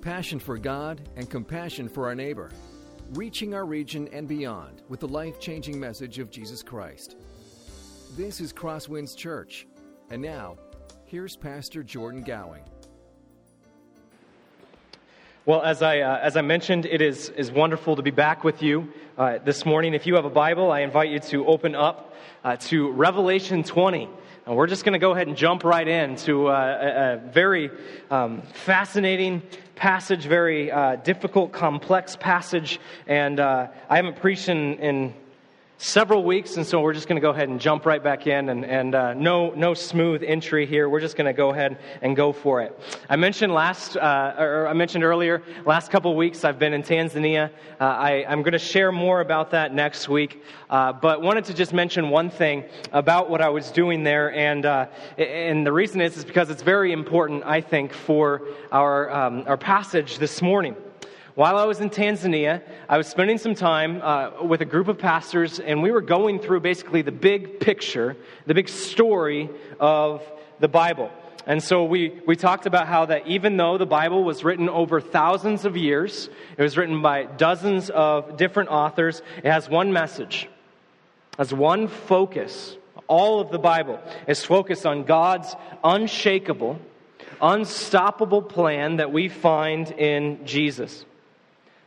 passion for God, and compassion for our neighbor, reaching our region and beyond with the life changing message of Jesus Christ. This is Crosswinds Church. And now, here's Pastor Jordan Gowing. Well, as I, uh, as I mentioned, it is, is wonderful to be back with you uh, this morning. If you have a Bible, I invite you to open up uh, to Revelation 20. And we're just going to go ahead and jump right into uh, a, a, very um, fascinating passage, very uh, difficult, complex passage. And uh, I haven't preached in, in several weeks, and so we're just going to go ahead and jump right back in, and, and uh, no, no smooth entry here. We're just going to go ahead and go for it. I mentioned last, uh, or I mentioned earlier, last couple weeks I've been in Tanzania. Uh, I, I'm going to share more about that next week, uh, but wanted to just mention one thing about what I was doing there, and uh, and the reason is is because it's very important, I think, for our um, our passage this morning. While I was in Tanzania, I was spending some time uh, with a group of pastors, and we were going through basically the big picture, the big story of the Bible. And so we, we talked about how that even though the Bible was written over thousands of years, it was written by dozens of different authors, it has one message, has one focus. All of the Bible is focused on God's unshakable, unstoppable plan that we find in Jesus.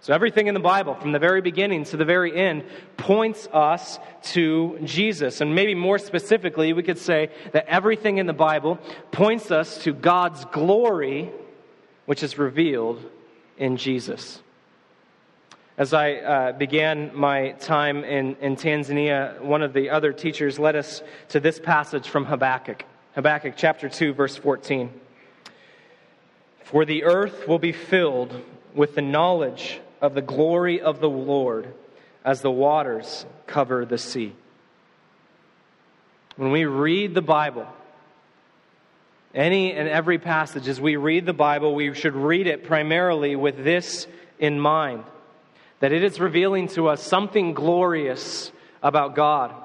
So, everything in the Bible, from the very beginning to the very end, points us to Jesus. And maybe more specifically, we could say that everything in the Bible points us to God's glory, which is revealed in Jesus. As I uh, began my time in, in Tanzania, one of the other teachers led us to this passage from Habakkuk. Habakkuk chapter 2, verse 14. For the earth will be filled with the knowledge of the glory of the Lord as the waters cover the sea. When we read the Bible, any and every passage, as we read the Bible, we should read it primarily with this in mind that it is revealing to us something glorious about God.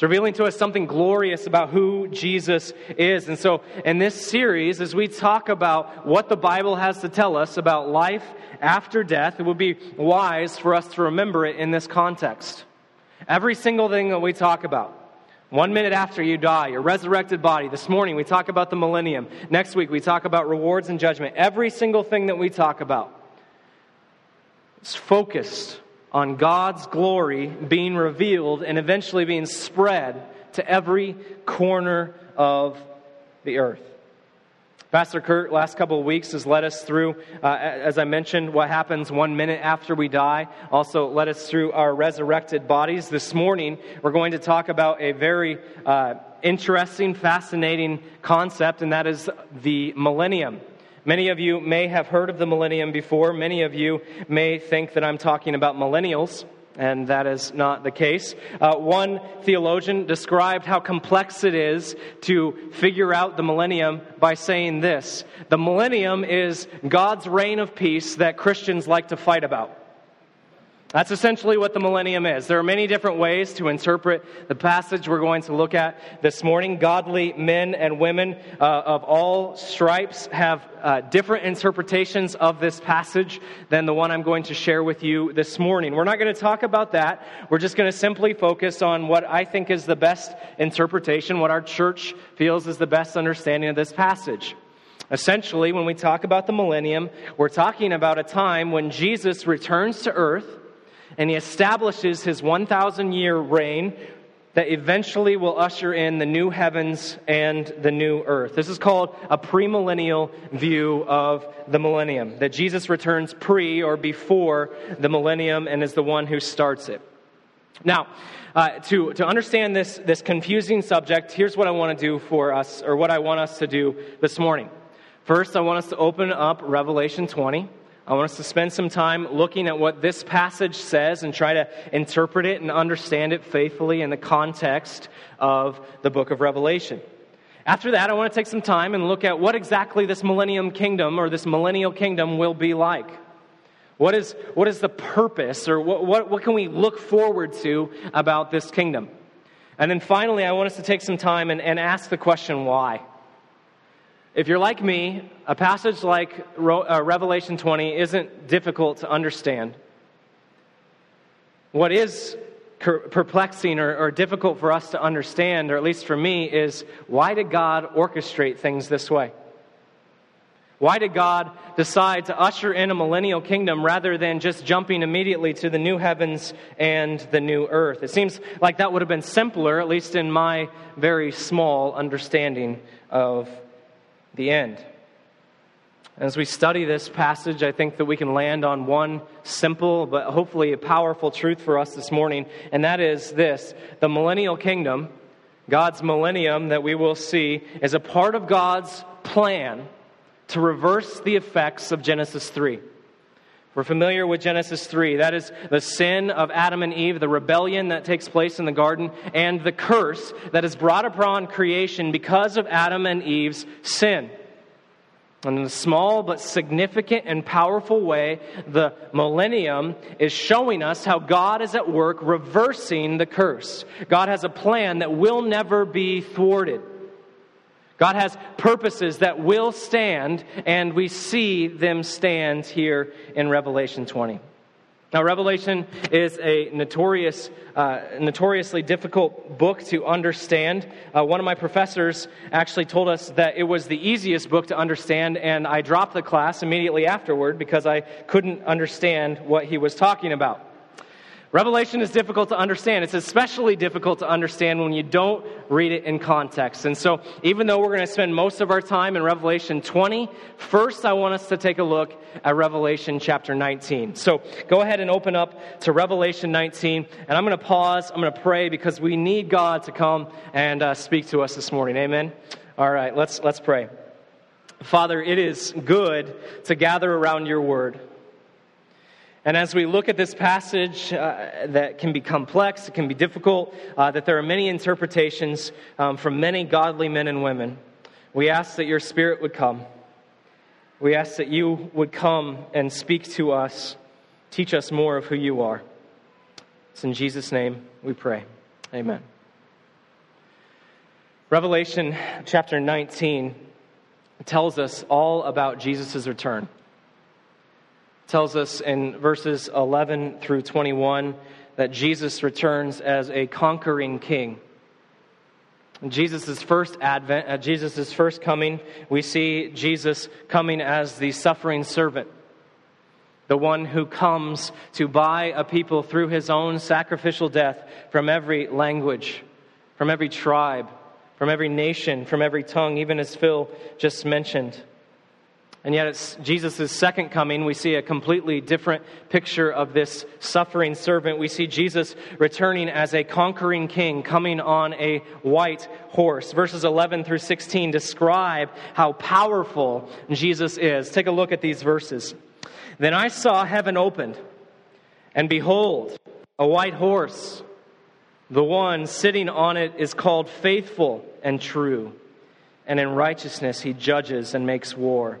It's revealing to us something glorious about who Jesus is. And so, in this series, as we talk about what the Bible has to tell us about life after death, it would be wise for us to remember it in this context. Every single thing that we talk about, one minute after you die, your resurrected body. This morning we talk about the millennium. Next week we talk about rewards and judgment. Every single thing that we talk about is focused on God's glory being revealed and eventually being spread to every corner of the earth. Pastor Kurt, last couple of weeks, has led us through, uh, as I mentioned, what happens one minute after we die. Also, led us through our resurrected bodies. This morning, we're going to talk about a very uh, interesting, fascinating concept, and that is the millennium. Many of you may have heard of the millennium before. Many of you may think that I'm talking about millennials, and that is not the case. Uh, one theologian described how complex it is to figure out the millennium by saying this The millennium is God's reign of peace that Christians like to fight about. That's essentially what the millennium is. There are many different ways to interpret the passage we're going to look at this morning. Godly men and women uh, of all stripes have uh, different interpretations of this passage than the one I'm going to share with you this morning. We're not going to talk about that. We're just going to simply focus on what I think is the best interpretation, what our church feels is the best understanding of this passage. Essentially, when we talk about the millennium, we're talking about a time when Jesus returns to earth and he establishes his 1,000 year reign that eventually will usher in the new heavens and the new earth. This is called a premillennial view of the millennium, that Jesus returns pre or before the millennium and is the one who starts it. Now, uh, to, to understand this, this confusing subject, here's what I want to do for us, or what I want us to do this morning. First, I want us to open up Revelation 20. I want us to spend some time looking at what this passage says and try to interpret it and understand it faithfully in the context of the book of Revelation. After that, I want to take some time and look at what exactly this millennium kingdom or this millennial kingdom will be like. What is, what is the purpose or what, what, what can we look forward to about this kingdom? And then finally, I want us to take some time and, and ask the question why. If you're like me, a passage like uh, Revelation 20 isn't difficult to understand. What is perplexing or, or, difficult for us to understand, or at least for me, is why did God orchestrate things this way? Why did God decide to usher in a millennial kingdom rather than just jumping immediately to the new heavens and the new earth? It seems like that would have been simpler, at least in my very small understanding of the end. As we study this passage, I think that we can land on one simple but hopefully a powerful truth for us this morning, and that is this the millennial kingdom, God's millennium that we will see, is a part of God's plan to reverse the effects of Genesis 3. We're familiar with Genesis 3. That is the sin of Adam and Eve, the rebellion that takes place in the garden, and the curse that is brought upon creation because of Adam and Eve's sin. And in a small but significant and powerful way, the millennium is showing us how God is at work reversing the curse. God has a plan that will never be thwarted. God has purposes that will stand, and we see them stand here in Revelation 20. Now, Revelation is a notorious, uh, notoriously difficult book to understand. Uh, one of my professors actually told us that it was the easiest book to understand, and I dropped the class immediately afterward because I couldn't understand what he was talking about. Revelation is difficult to understand. It's especially difficult to understand when you don't read it in context. And so, even though we're going to spend most of our time in Revelation 20, first I want us to take a look at Revelation chapter 19. So, go ahead and open up to Revelation 19. And I'm going to pause. I'm going to pray because we need God to come and uh, speak to us this morning. Amen. All right, let's, let's pray. Father, it is good to gather around your word. And as we look at this passage uh, that can be complex, it can be difficult, uh, that there are many interpretations um, from many godly men and women, we ask that your Spirit would come. We ask that you would come and speak to us, teach us more of who you are. It's in Jesus' name we pray. Amen. Revelation chapter 19 tells us all about Jesus' return tells us in verses 11 through 21 that Jesus returns as a conquering king. Jesus' first advent, at uh, Jesus' first coming, we see Jesus coming as the suffering servant, the one who comes to buy a people through his own sacrificial death from every language, from every tribe, from every nation, from every tongue, even as Phil just mentioned. And yet, it's Jesus' second coming. We see a completely different picture of this suffering servant. We see Jesus returning as a conquering king, coming on a white horse. Verses 11 through 16 describe how powerful Jesus is. Take a look at these verses. Then I saw heaven opened, and behold, a white horse. The one sitting on it is called faithful and true, and in righteousness he judges and makes war.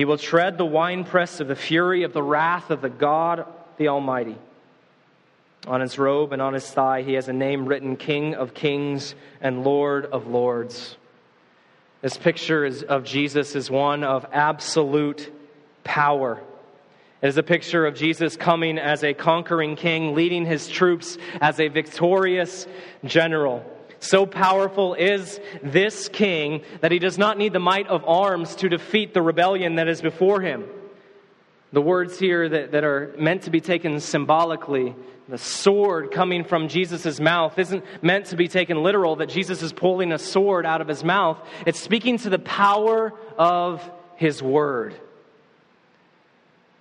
He will tread the winepress of the fury of the wrath of the God the Almighty. On his robe and on his thigh, he has a name written King of Kings and Lord of Lords. This picture is, of Jesus is one of absolute power. It is a picture of Jesus coming as a conquering king, leading his troops as a victorious general. So powerful is this king that he does not need the might of arms to defeat the rebellion that is before him. The words here that, that are meant to be taken symbolically, the sword coming from Jesus' mouth, isn't meant to be taken literal, that Jesus is pulling a sword out of his mouth. It's speaking to the power of his word.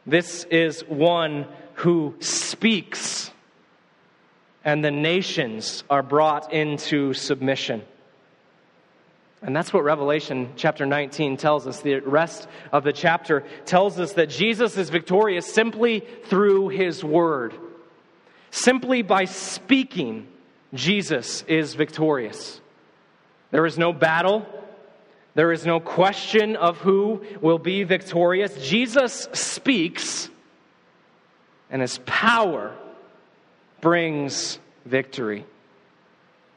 This is one who speaks and the nations are brought into submission. And that's what Revelation chapter 19 tells us. The rest of the chapter tells us that Jesus is victorious simply through his word. Simply by speaking, Jesus is victorious. There is no battle, there is no question of who will be victorious. Jesus speaks, and his power brings victory.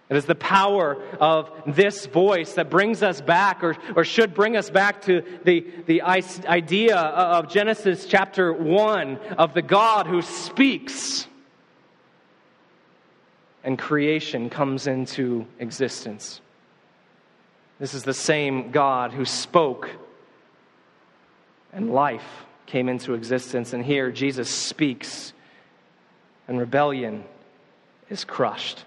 It is the power of this voice that brings us back, or, or should bring us back to the, the idea of Genesis chapter 1 of the God who speaks and creation comes into existence. This is the same God who spoke and life came into existence. And here Jesus speaks and rebellion is crushed.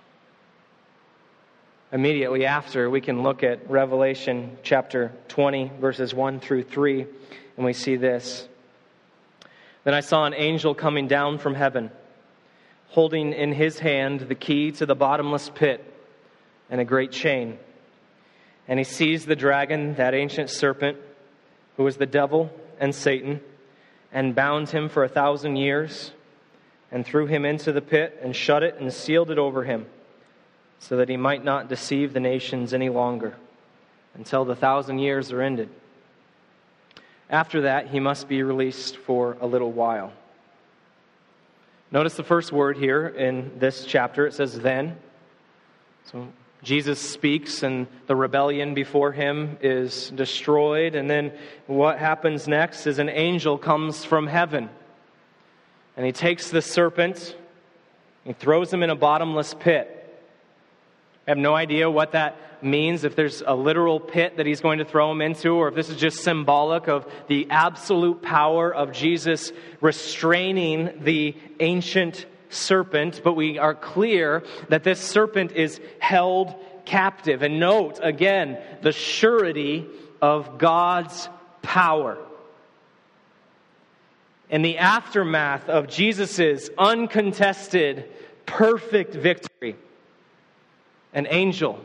Immediately after, we can look at Revelation chapter 20, verses 1 through 3, and we see this. Then I saw an angel coming down from heaven, holding in his hand the key to the bottomless pit and a great chain. And he seized the dragon, that ancient serpent, who was the devil and Satan, and bound him for a thousand years, and threw him into the pit, and shut it, and sealed it over him so that he might not deceive the nations any longer until the thousand years are ended. After that, he must be released for a little while. Notice the first word here in this chapter. It says, then. So Jesus speaks, and the rebellion before him is destroyed. And then what happens next is an angel comes from heaven. And he takes the serpent, he throws him in a bottomless pit. I have no idea what that means, if there's a literal pit that he's going to throw him into, or if this is just symbolic of the absolute power of Jesus restraining the ancient serpent. But we are clear that this serpent is held captive. And note again the surety of God's power. In the aftermath of Jesus' uncontested, perfect victory, an angel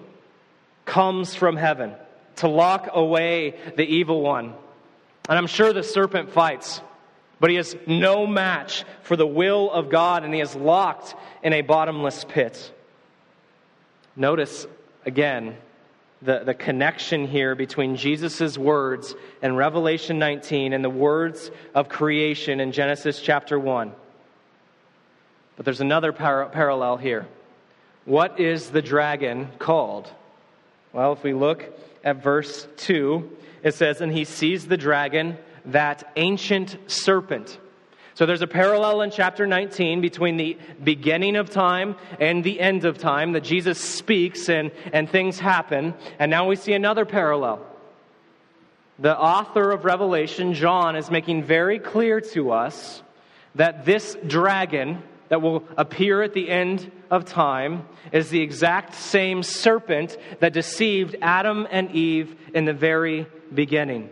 comes from heaven to lock away the evil one. And I'm sure the serpent fights, but he is no match for the will of God, and he is locked in a bottomless pit. Notice again the, the connection here between Jesus' words in Revelation 19 and the words of creation in Genesis chapter 1. But there's another par- parallel here. What is the dragon called? Well, if we look at verse 2, it says, And he sees the dragon, that ancient serpent. So there's a parallel in chapter 19 between the beginning of time and the end of time that Jesus speaks and, and things happen. And now we see another parallel. The author of Revelation, John, is making very clear to us that this dragon that will appear at the end of time is the exact same serpent that deceived Adam and Eve in the very beginning.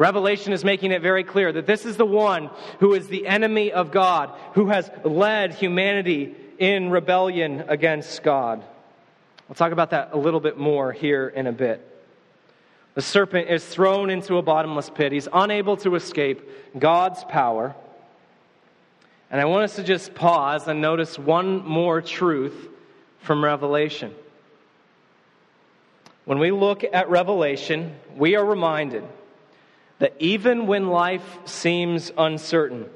Revelation is making it very clear that this is the one who is the enemy of God, who has led humanity in rebellion against God. We'll talk about that a little bit more here in a bit. The serpent is thrown into a bottomless pit. He's unable to escape God's power. And I want us to just pause and notice one more truth from Revelation. When we look at Revelation, we are reminded that even when life seems uncertain,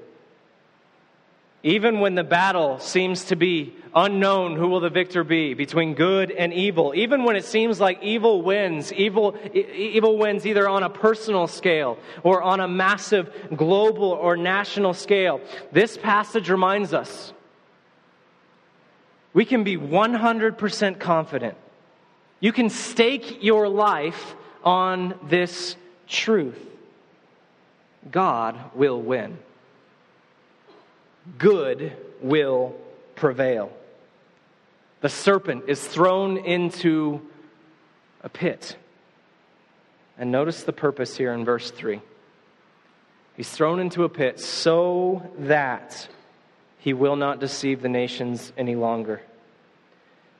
even when the battle seems to be unknown, who will the victor be between good and evil? Even when it seems like evil wins, evil, evil wins either on a personal scale or on a massive global or national scale. This passage reminds us we can be 100% confident. You can stake your life on this truth God will win good will prevail. The serpent is thrown into a pit. And notice the purpose here in verse 3. He's thrown into a pit so that he will not deceive the nations any longer.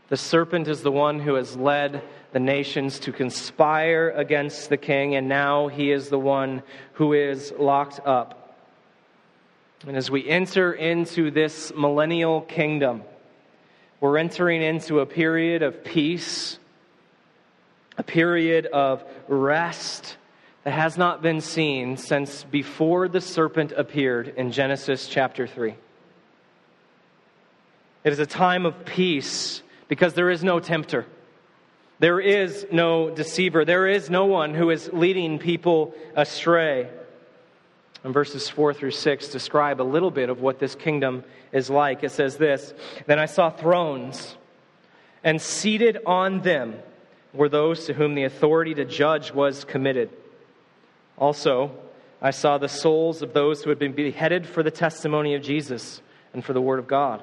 The serpent is the one who has led the nations to conspire against the king, and now he is the one who is locked up. And as we enter into this millennial kingdom, we're entering into a period of peace, a period of rest that has not been seen since before the serpent appeared in Genesis chapter 3. It is a time of peace because there is no tempter. There is no deceiver. There is no one who is leading people astray. And verses 4 through 6 describe a little bit of what this kingdom is like. It says this Then I saw thrones, and seated on them were those to whom the authority to judge was committed. Also, I saw the souls of those who had been beheaded for the testimony of Jesus and for the word of God,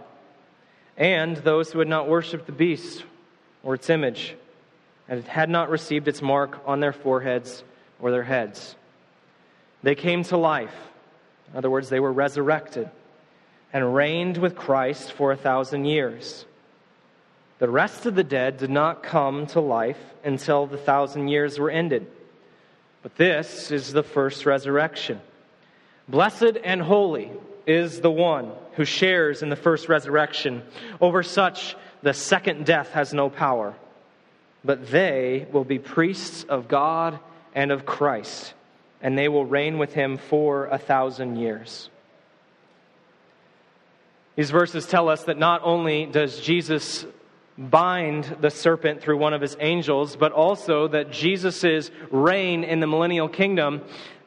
and those who had not worshipped the beast or its image and it had not received its mark on their foreheads or their heads. They came to life. In other words, they were resurrected and reigned with Christ for a thousand years. The rest of the dead did not come to life until the thousand years were ended. But this is the first resurrection. Blessed and holy is the one who shares in the first resurrection. Over such, the second death has no power but they will be priests of God and of Christ, and they will reign with him for a thousand years. These verses tell us that not only does Jesus bind the serpent through one of his angels, but also that Jesus' reign in the millennial kingdom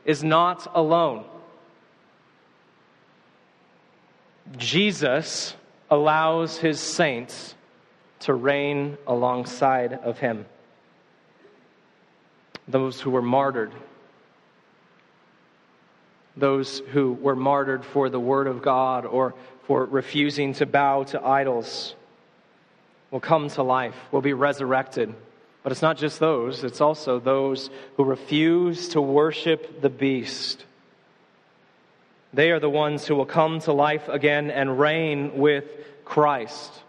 is not alone. Jesus allows his saints to reign alongside of him. Those who were martyred, those who were martyred for the Word of God or for refusing to bow to idols, will come to life, will be resurrected. But it's not just those, it's also those who refuse to worship the beast. They are the ones who will come to life again and reign with Christ.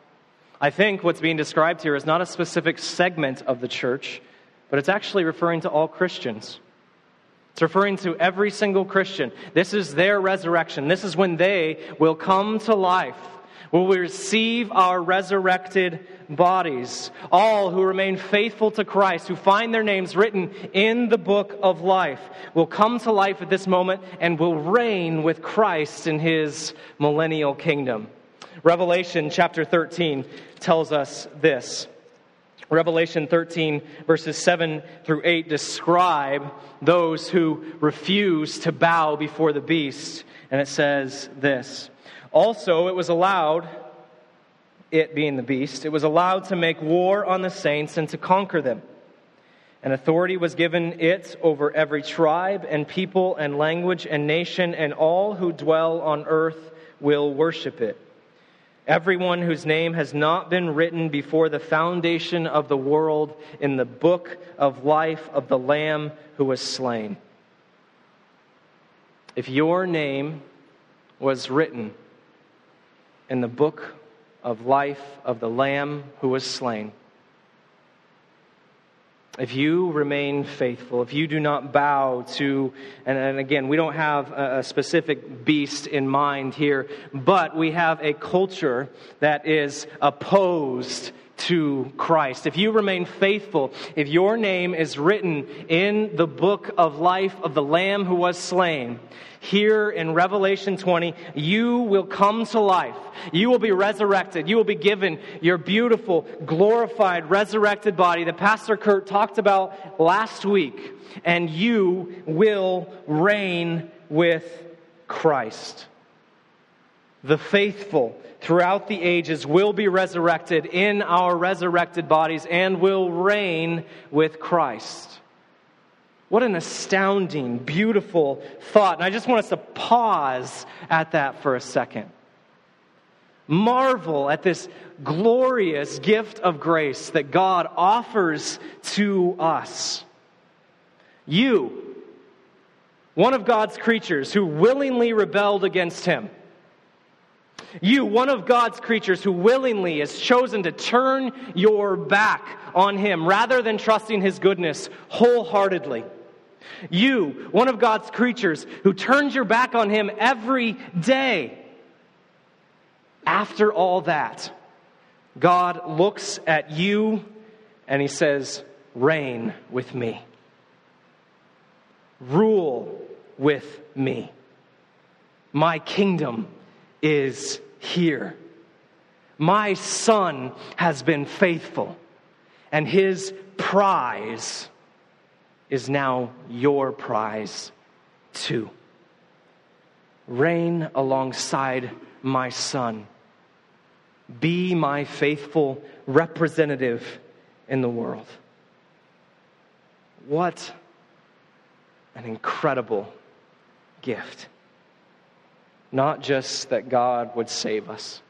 I think what's being described here is not a specific segment of the church, but it's actually referring to all Christians. It's referring to every single Christian. This is their resurrection. This is when they will come to life. Will we receive our resurrected bodies? All who remain faithful to Christ, who find their names written in the book of life, will come to life at this moment and will reign with Christ in his millennial kingdom. Revelation chapter 13 tells us this. Revelation 13, verses 7 through 8, describe those who refuse to bow before the beast. And it says this Also, it was allowed, it being the beast, it was allowed to make war on the saints and to conquer them. And authority was given it over every tribe and people and language and nation, and all who dwell on earth will worship it. Everyone whose name has not been written before the foundation of the world in the book of life of the Lamb who was slain. If your name was written in the book of life of the Lamb who was slain, if you remain faithful, if you do not bow to, and, and, again, we don't have a, a specific beast in mind here, but we have a culture that is opposed to Christ. If you remain faithful, if your name is written in the book of life of the Lamb who was slain, here in Revelation 20, you will come to life. You will be resurrected. You will be given your beautiful, glorified, resurrected body that Pastor Kurt talked about last week. And you will reign with Christ. The faithful throughout the ages will be resurrected in our resurrected bodies and will reign with Christ. What an astounding, beautiful thought. And I just want us to pause at that for a second. Marvel at this glorious gift of grace that God offers to us. You, one of God's creatures who willingly rebelled against Him, You, one of God's creatures who willingly has chosen to turn your back on Him rather than trusting His goodness wholeheartedly. You, one of God's creatures who turns your back on Him every day. After all that, God looks at you and He says, Reign with me, rule with me. My kingdom is here. My son has been faithful, and his prize is now your prize too. Reign alongside my son. Be my faithful representative in the world. What an incredible gift. Not just that God would save us,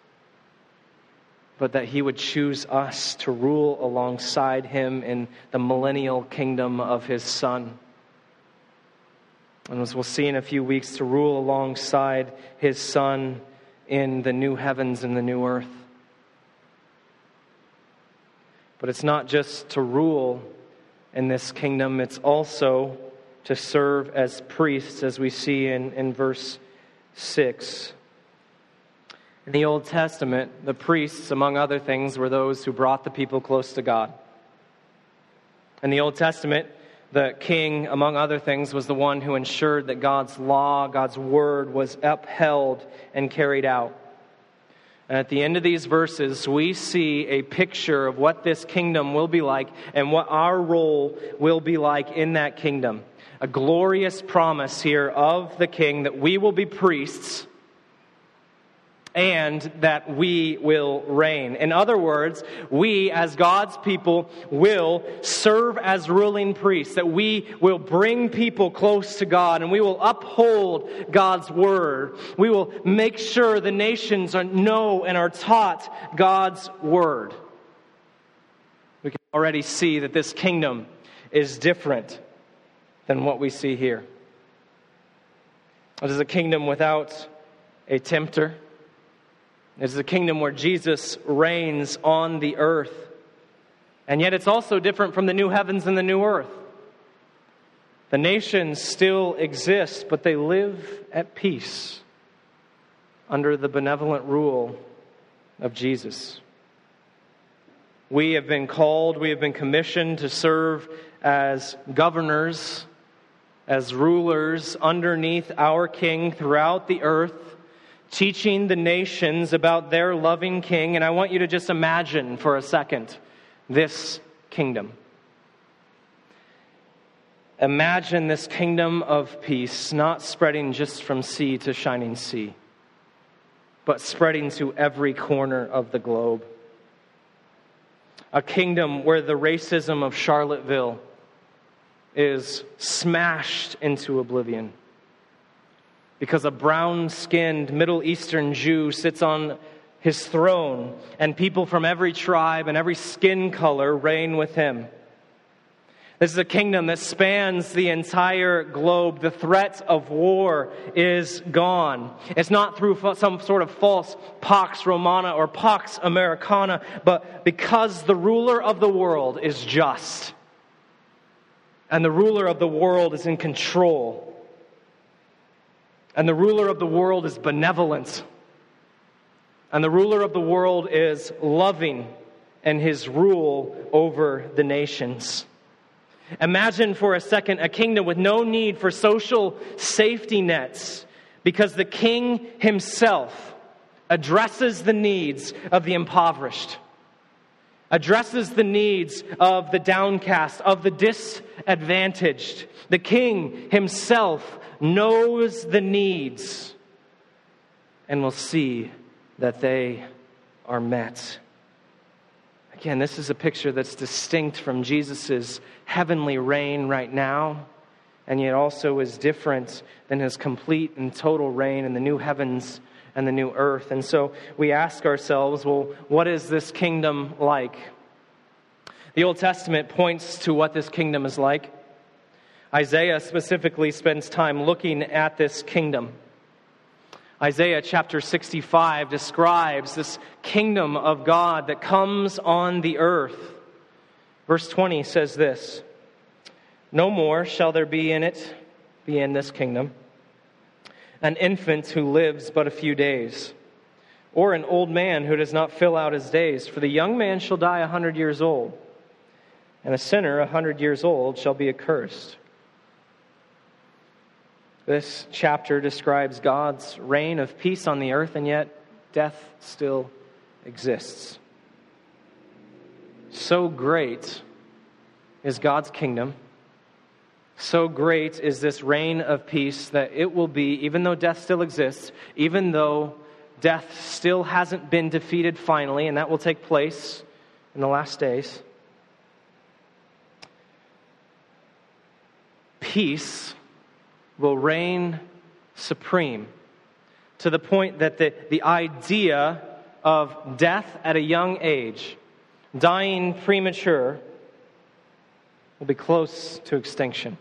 but that He would choose us to rule alongside Him in the millennial kingdom of His Son. And as we'll see in a few weeks, to rule alongside His Son in the new heavens and the new earth. But it's not just to rule in this kingdom, it's also to serve as priests, as we see in, in verse 6. In the Old Testament, the priests, among other things, were those who brought the people close to God. In the Old Testament, the king, among other things, was the one who ensured that God's law, God's word, was upheld and carried out. And at the end of these verses, we see a picture of what this kingdom will be like and what our role will be like in that kingdom a glorious promise here of the king that we will be priests and that we will reign. In other words, we as God's people will serve as ruling priests, that we will bring people close to God and we will uphold God's word. We will make sure the nations are, know and are taught God's word. We can already see that this kingdom is different than what we see here. It is a kingdom without a tempter. It is a kingdom where Jesus reigns on the earth. And yet it's also different from the new heavens and the new earth. The nations still exist, but they live at peace under the benevolent rule of Jesus. We have been called, we have been commissioned to serve as governors as rulers underneath our King throughout the earth, teaching the nations about their loving King. And I want you to just imagine for a second this kingdom. Imagine this kingdom of peace not spreading just from sea to shining sea, but spreading to every corner of the globe. A kingdom where the racism of Charlottesville is smashed into oblivion because a brown skinned Middle Eastern Jew sits on his throne, and people from every tribe and every skin color reign with him. This is a kingdom that spans the entire globe. The threat of war is gone. It's not through some sort of false Pax Romana or Pax Americana, but because the ruler of the world is just and the ruler of the world is in control. And the ruler of the world is benevolent. And the ruler of the world is loving and his rule over the nations. Imagine for a second a kingdom with no need for social safety nets because the king himself addresses the needs of the impoverished addresses the needs of the downcast, of the disadvantaged. The king himself knows the needs and will see that they are met. Again, this is a picture that's distinct from Jesus' heavenly reign right now, and yet also is different than his complete and total reign in the new heavens and the new earth. And so we ask ourselves, well, what is this kingdom like? The Old Testament points to what this kingdom is like. Isaiah specifically spends time looking at this kingdom. Isaiah chapter 65 describes this kingdom of God that comes on the earth. Verse 20 says this No more shall there be in it, be in this kingdom, an infant who lives but a few days, or an old man who does not fill out his days. For the young man shall die a hundred years old, and a sinner a hundred years old shall be accursed. This chapter describes God's reign of peace on the earth, and yet death still exists. So great is God's kingdom. So great is this reign of peace that it will be, even though death still exists, even though death still hasn't been defeated finally, and that will take place in the last days. Peace will reign supreme to the point that the, the idea of death at a young age, dying premature, will be close to extinction.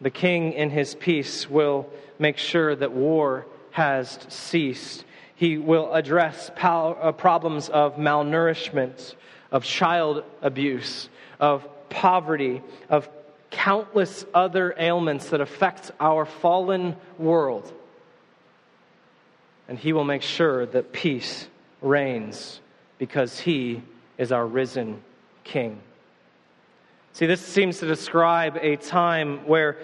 The king, in his peace, will make sure that war has ceased. He will address uh, problems of malnourishment, of child abuse, of poverty, of countless other ailments that affect our fallen world. And He will make sure that peace reigns because He is our risen King. See, this seems to describe a time where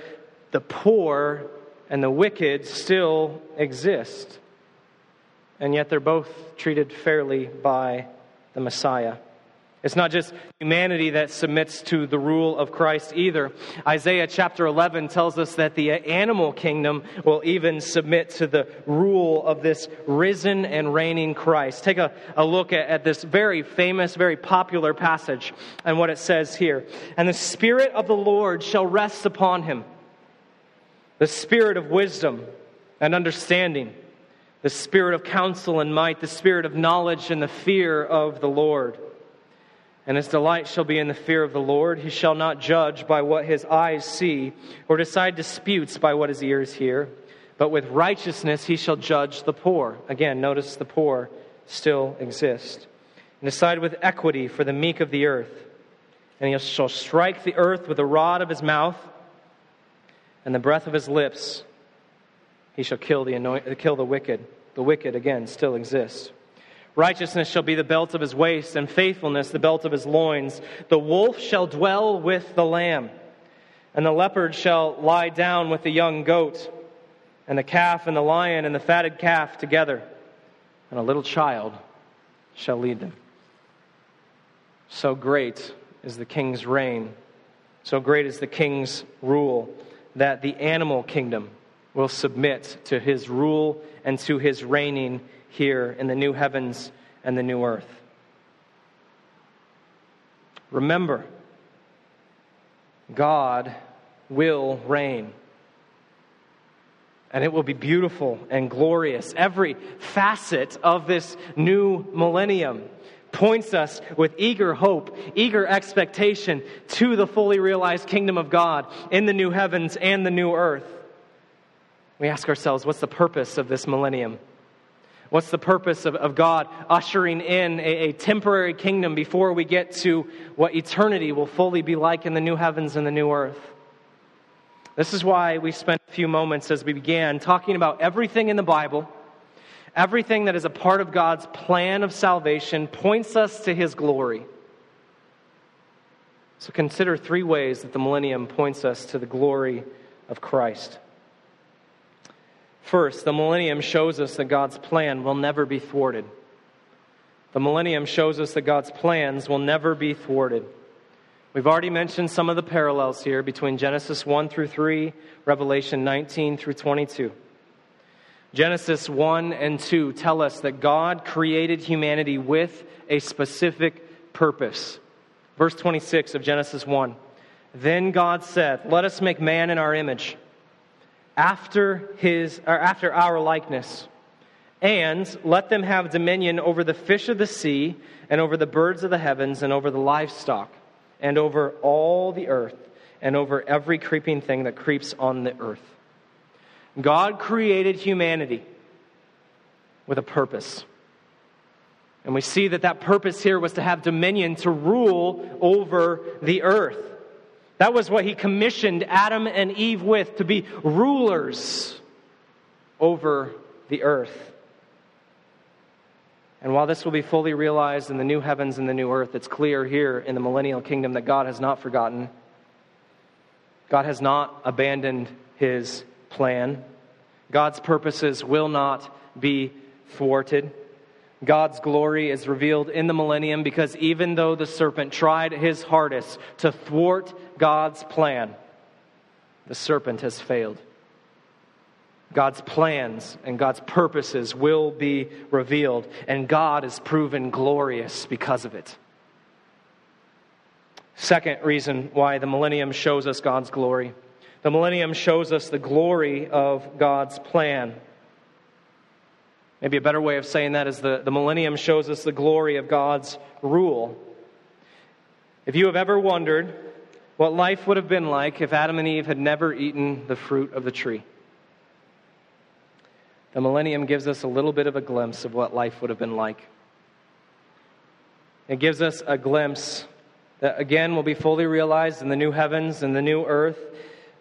the poor and the wicked still exist, and yet they're both treated fairly by the Messiah. It's not just humanity that submits to the rule of Christ either. Isaiah chapter 11 tells us that the animal kingdom will even submit to the rule of this risen and reigning Christ. Take a, a look at, at this very famous, very popular passage and what it says here. And the Spirit of the Lord shall rest upon him the Spirit of wisdom and understanding, the Spirit of counsel and might, the Spirit of knowledge and the fear of the Lord and his delight shall be in the fear of the Lord. He shall not judge by what his eyes see, or decide disputes by what his ears hear. But with righteousness he shall judge the poor. Again, notice the poor still exist. And decide with equity for the meek of the earth. And he shall strike the earth with the rod of his mouth, and the breath of his lips he shall kill the, anoint, kill the wicked. The wicked, again, still exist. Righteousness shall be the belt of his waist, and faithfulness the belt of his loins. The wolf shall dwell with the lamb, and the leopard shall lie down with the young goat, and the calf and the lion and the fatted calf together, and a little child shall lead them. So great is the king's reign, so great is the king's rule, that the animal kingdom will submit to his rule and to his reigning here in the new heavens and the new earth. Remember, God will reign. And it will be beautiful and glorious. Every facet of this new millennium points us with eager hope, eager expectation to the fully realized kingdom of God in the new heavens and the new earth. We ask ourselves, what's the purpose of this millennium? What's the purpose of, of God ushering in a, a temporary kingdom before we get to what eternity will fully be like in the new heavens and the new earth? This is why we spent a few moments as we began talking about everything in the Bible, everything that is a part of God's plan of salvation points us to his glory. So consider three ways that the millennium points us to the glory of Christ. First, the millennium shows us that God's plan will never be thwarted. The millennium shows us that God's plans will never be thwarted. We've already mentioned some of the parallels here between Genesis 1 through 3, Revelation 19 through 22. Genesis 1 and 2 tell us that God created humanity with a specific purpose. Verse 26 of Genesis 1 Then God said, Let us make man in our image after, his, or after our likeness. And let them have dominion over the fish of the sea, and over the birds of the heavens, and over the livestock, and over all the earth, and over every creeping thing that creeps on the earth. God created humanity with a purpose. And we see that that purpose here was to have dominion, to rule over the earth. That was what he commissioned Adam and Eve with, to be rulers over the earth. And while this will be fully realized in the new heavens and the new earth, it's clear here in the millennial kingdom that God has not forgotten. God has not abandoned his plan. God's purposes will not be thwarted. God's glory is revealed in the millennium because even though the serpent tried his hardest to thwart God's plan, the serpent has failed. God's plans and God's purposes will be revealed, and God is proven glorious because of it. Second reason why the millennium shows us God's glory the millennium shows us the glory of God's plan. Maybe a better way of saying that is the, the millennium shows us the glory of God's rule. If you have ever wondered what life would have been like if Adam and Eve had never eaten the fruit of the tree, the millennium gives us a little bit of a glimpse of what life would have been like. It gives us a glimpse that again will be fully realized in the new heavens and the new earth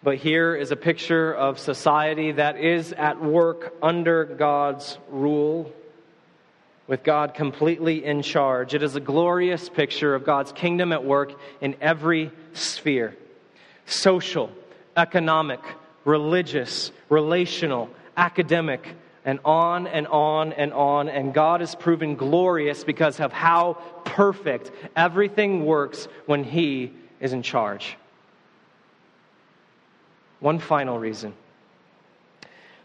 but here is a picture of society that is at work under God's rule, with God completely in charge. It is a glorious picture of God's kingdom at work in every sphere social, economic, religious, relational, academic, and on and on and on. And God is proven glorious because of how perfect everything works when He is in charge. One final reason.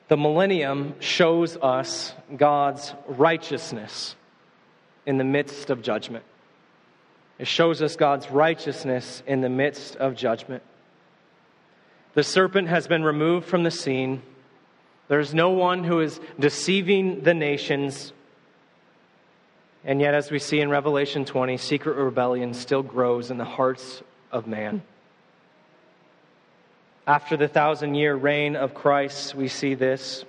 The millennium shows us God's righteousness in the midst of judgment. It shows us God's righteousness in the midst of judgment. The serpent has been removed from the scene. There's no one who is deceiving the nations. And yet, as we see in Revelation 20, secret rebellion still grows in the hearts of man. After the thousand year reign of Christ, we see this.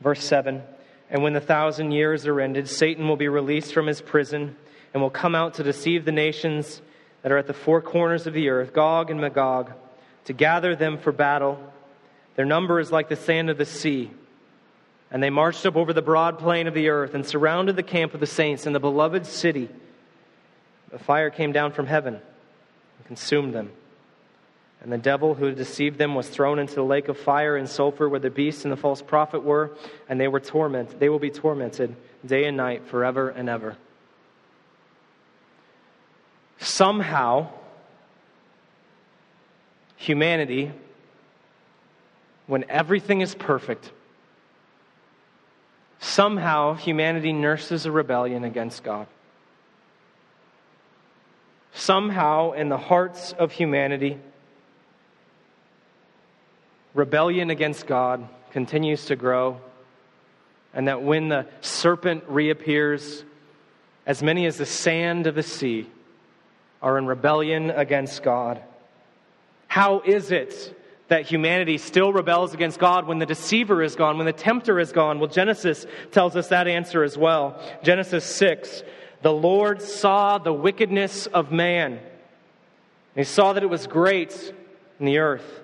Verse 7 And when the thousand years are ended, Satan will be released from his prison and will come out to deceive the nations that are at the four corners of the earth, Gog and Magog, to gather them for battle. Their number is like the sand of the sea. And they marched up over the broad plain of the earth and surrounded the camp of the saints in the beloved city. A fire came down from heaven and consumed them. And the devil who deceived them was thrown into the lake of fire and sulfur where the beast and the false prophet were, and they were tormented. They will be tormented day and night forever and ever. Somehow, humanity, when everything is perfect, somehow humanity nurses a rebellion against God. Somehow, in the hearts of humanity, rebellion against God continues to grow, and that when the serpent reappears, as many as the sand of the sea are in rebellion against God. How is it that humanity still rebels against God when the deceiver is gone, when the tempter is gone? Well, Genesis tells us that answer as well. Genesis 6 The Lord saw the wickedness of man, he saw that it was great in the earth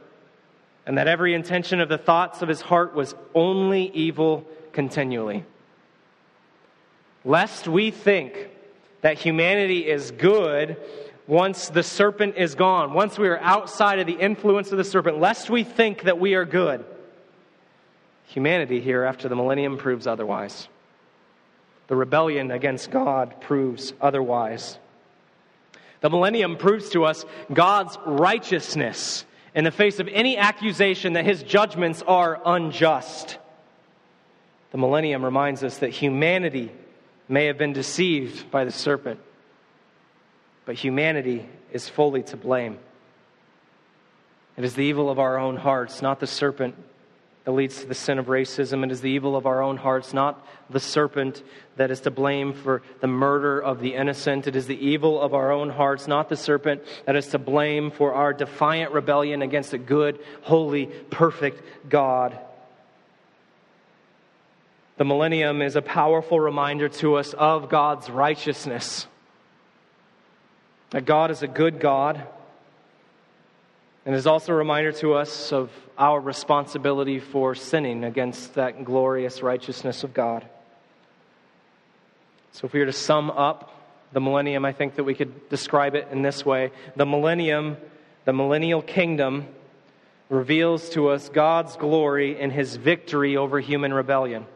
and that every intention of the thoughts of his heart was only evil continually. Lest we think that humanity is good once the serpent is gone, once we are outside of the influence of the serpent, lest we think that we are good. Humanity here after the millennium proves otherwise. The rebellion against God proves otherwise. The millennium proves to us God's righteousness in the face of any accusation that his judgments are unjust. The millennium reminds us that humanity may have been deceived by the serpent, but humanity is fully to blame. It is the evil of our own hearts, not the serpent, that leads to the sin of racism. It is the evil of our own hearts, not the serpent that is to blame for the murder of the innocent. It is the evil of our own hearts, not the serpent that is to blame for our defiant rebellion against a good, holy, perfect God. The millennium is a powerful reminder to us of God's righteousness. That God is a good God. And is also a reminder to us of our responsibility for sinning against that glorious righteousness of God. So, if we were to sum up the millennium, I think that we could describe it in this way The millennium, the millennial kingdom, reveals to us God's glory in his victory over human rebellion.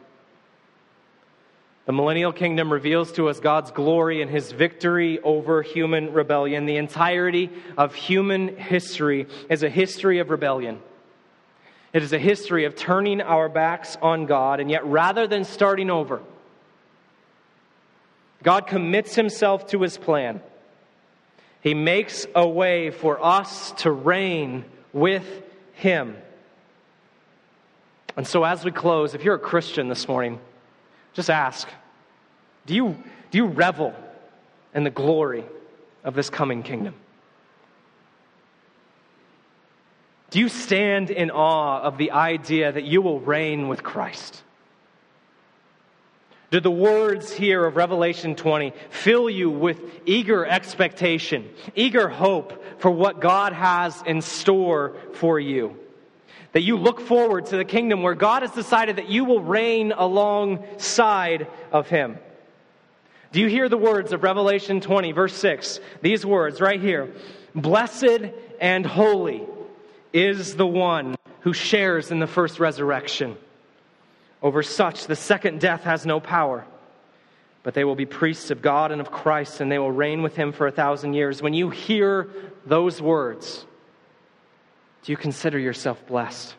The millennial kingdom reveals to us God's glory and his victory over human rebellion. The entirety of human history is a history of rebellion. It is a history of turning our backs on God, and yet rather than starting over, God commits himself to his plan. He makes a way for us to reign with him. And so, as we close, if you're a Christian this morning, just ask do you, do you revel in the glory of this coming kingdom? Do you stand in awe of the idea that you will reign with Christ? Do the words here of Revelation 20 fill you with eager expectation, eager hope for what God has in store for you? That you look forward to the kingdom where God has decided that you will reign alongside of Him. Do you hear the words of Revelation 20, verse 6? These words right here Blessed and holy is the one who shares in the first resurrection. Over such, the second death has no power. But they will be priests of God and of Christ, and they will reign with him for a thousand years. When you hear those words, do you consider yourself blessed?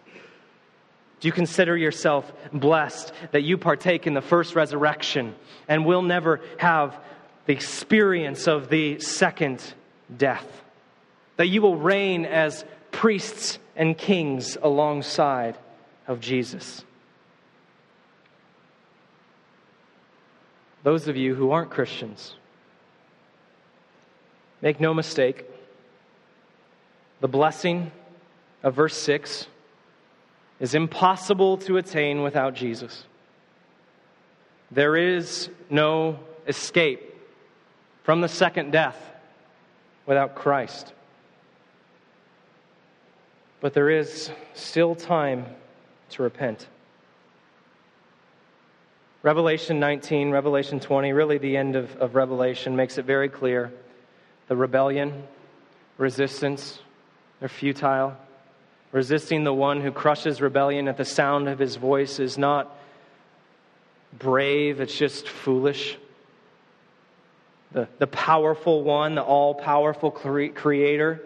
Do you consider yourself blessed that you partake in the first resurrection and will never have the experience of the second death? That you will reign as priests and kings alongside of Jesus? those of you who aren't Christians. Make no mistake, the blessing of verse 6 is impossible to attain without Jesus. There is no escape from the second death without Christ. But there is still time to repent. Revelation 19, Revelation 20, really the end of, of Revelation makes it very clear. The rebellion, resistance, they're futile. Resisting the one who crushes rebellion at the sound of his voice is not brave, it's just foolish. The, the powerful one, the all powerful creator,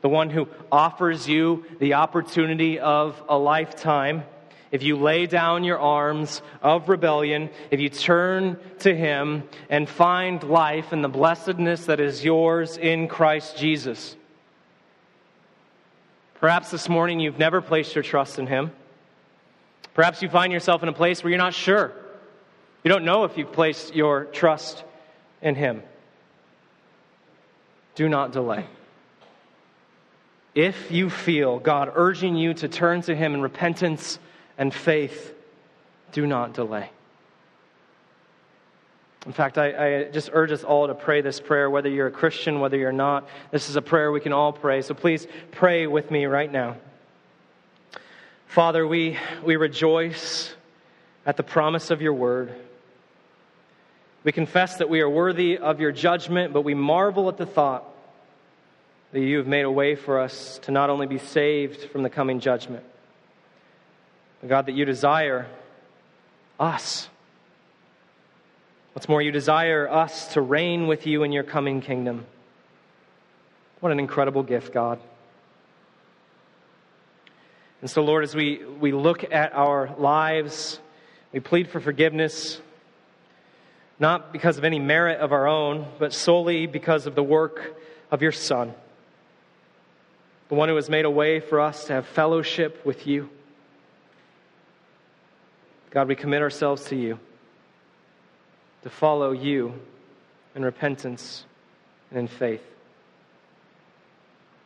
the one who offers you the opportunity of a lifetime if you lay down your arms of rebellion, if you turn to Him and find life and the blessedness that is yours in Christ Jesus. Perhaps this morning you've never placed your trust in Him. Perhaps you find yourself in a place where you're not sure. You don't know if you've placed your trust in Him. Do not delay. If you feel God urging you to turn to Him in repentance, and faith, do not delay. In fact, I, I, just urge us all to pray this prayer, whether you're a Christian, whether you're not. This is a prayer we can all pray. So please pray with me right now. Father, we, we rejoice at the promise of your word. We confess that we are worthy of your judgment, but we marvel at the thought that you have made a way for us to not only be saved from the coming judgment but God, that you desire us. What's more, you desire us to reign with you in your coming kingdom. What an incredible gift, God. And so, Lord, as we, we look at our lives, we plead for forgiveness, not because of any merit of our own, but solely because of the work of your Son, the one who has made a way for us to have fellowship with you. God, we commit ourselves to you to follow you in repentance and in faith.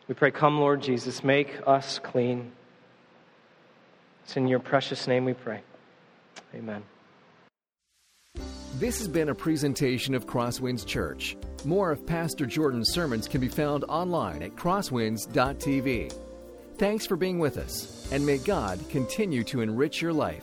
We pray, Come, Lord Jesus, make us clean. It's in your precious name we pray. Amen. This has been a presentation of Crosswinds Church. More of Pastor Jordan's sermons can be found online at crosswinds.tv. Thanks for being with us, and may God continue to enrich your life.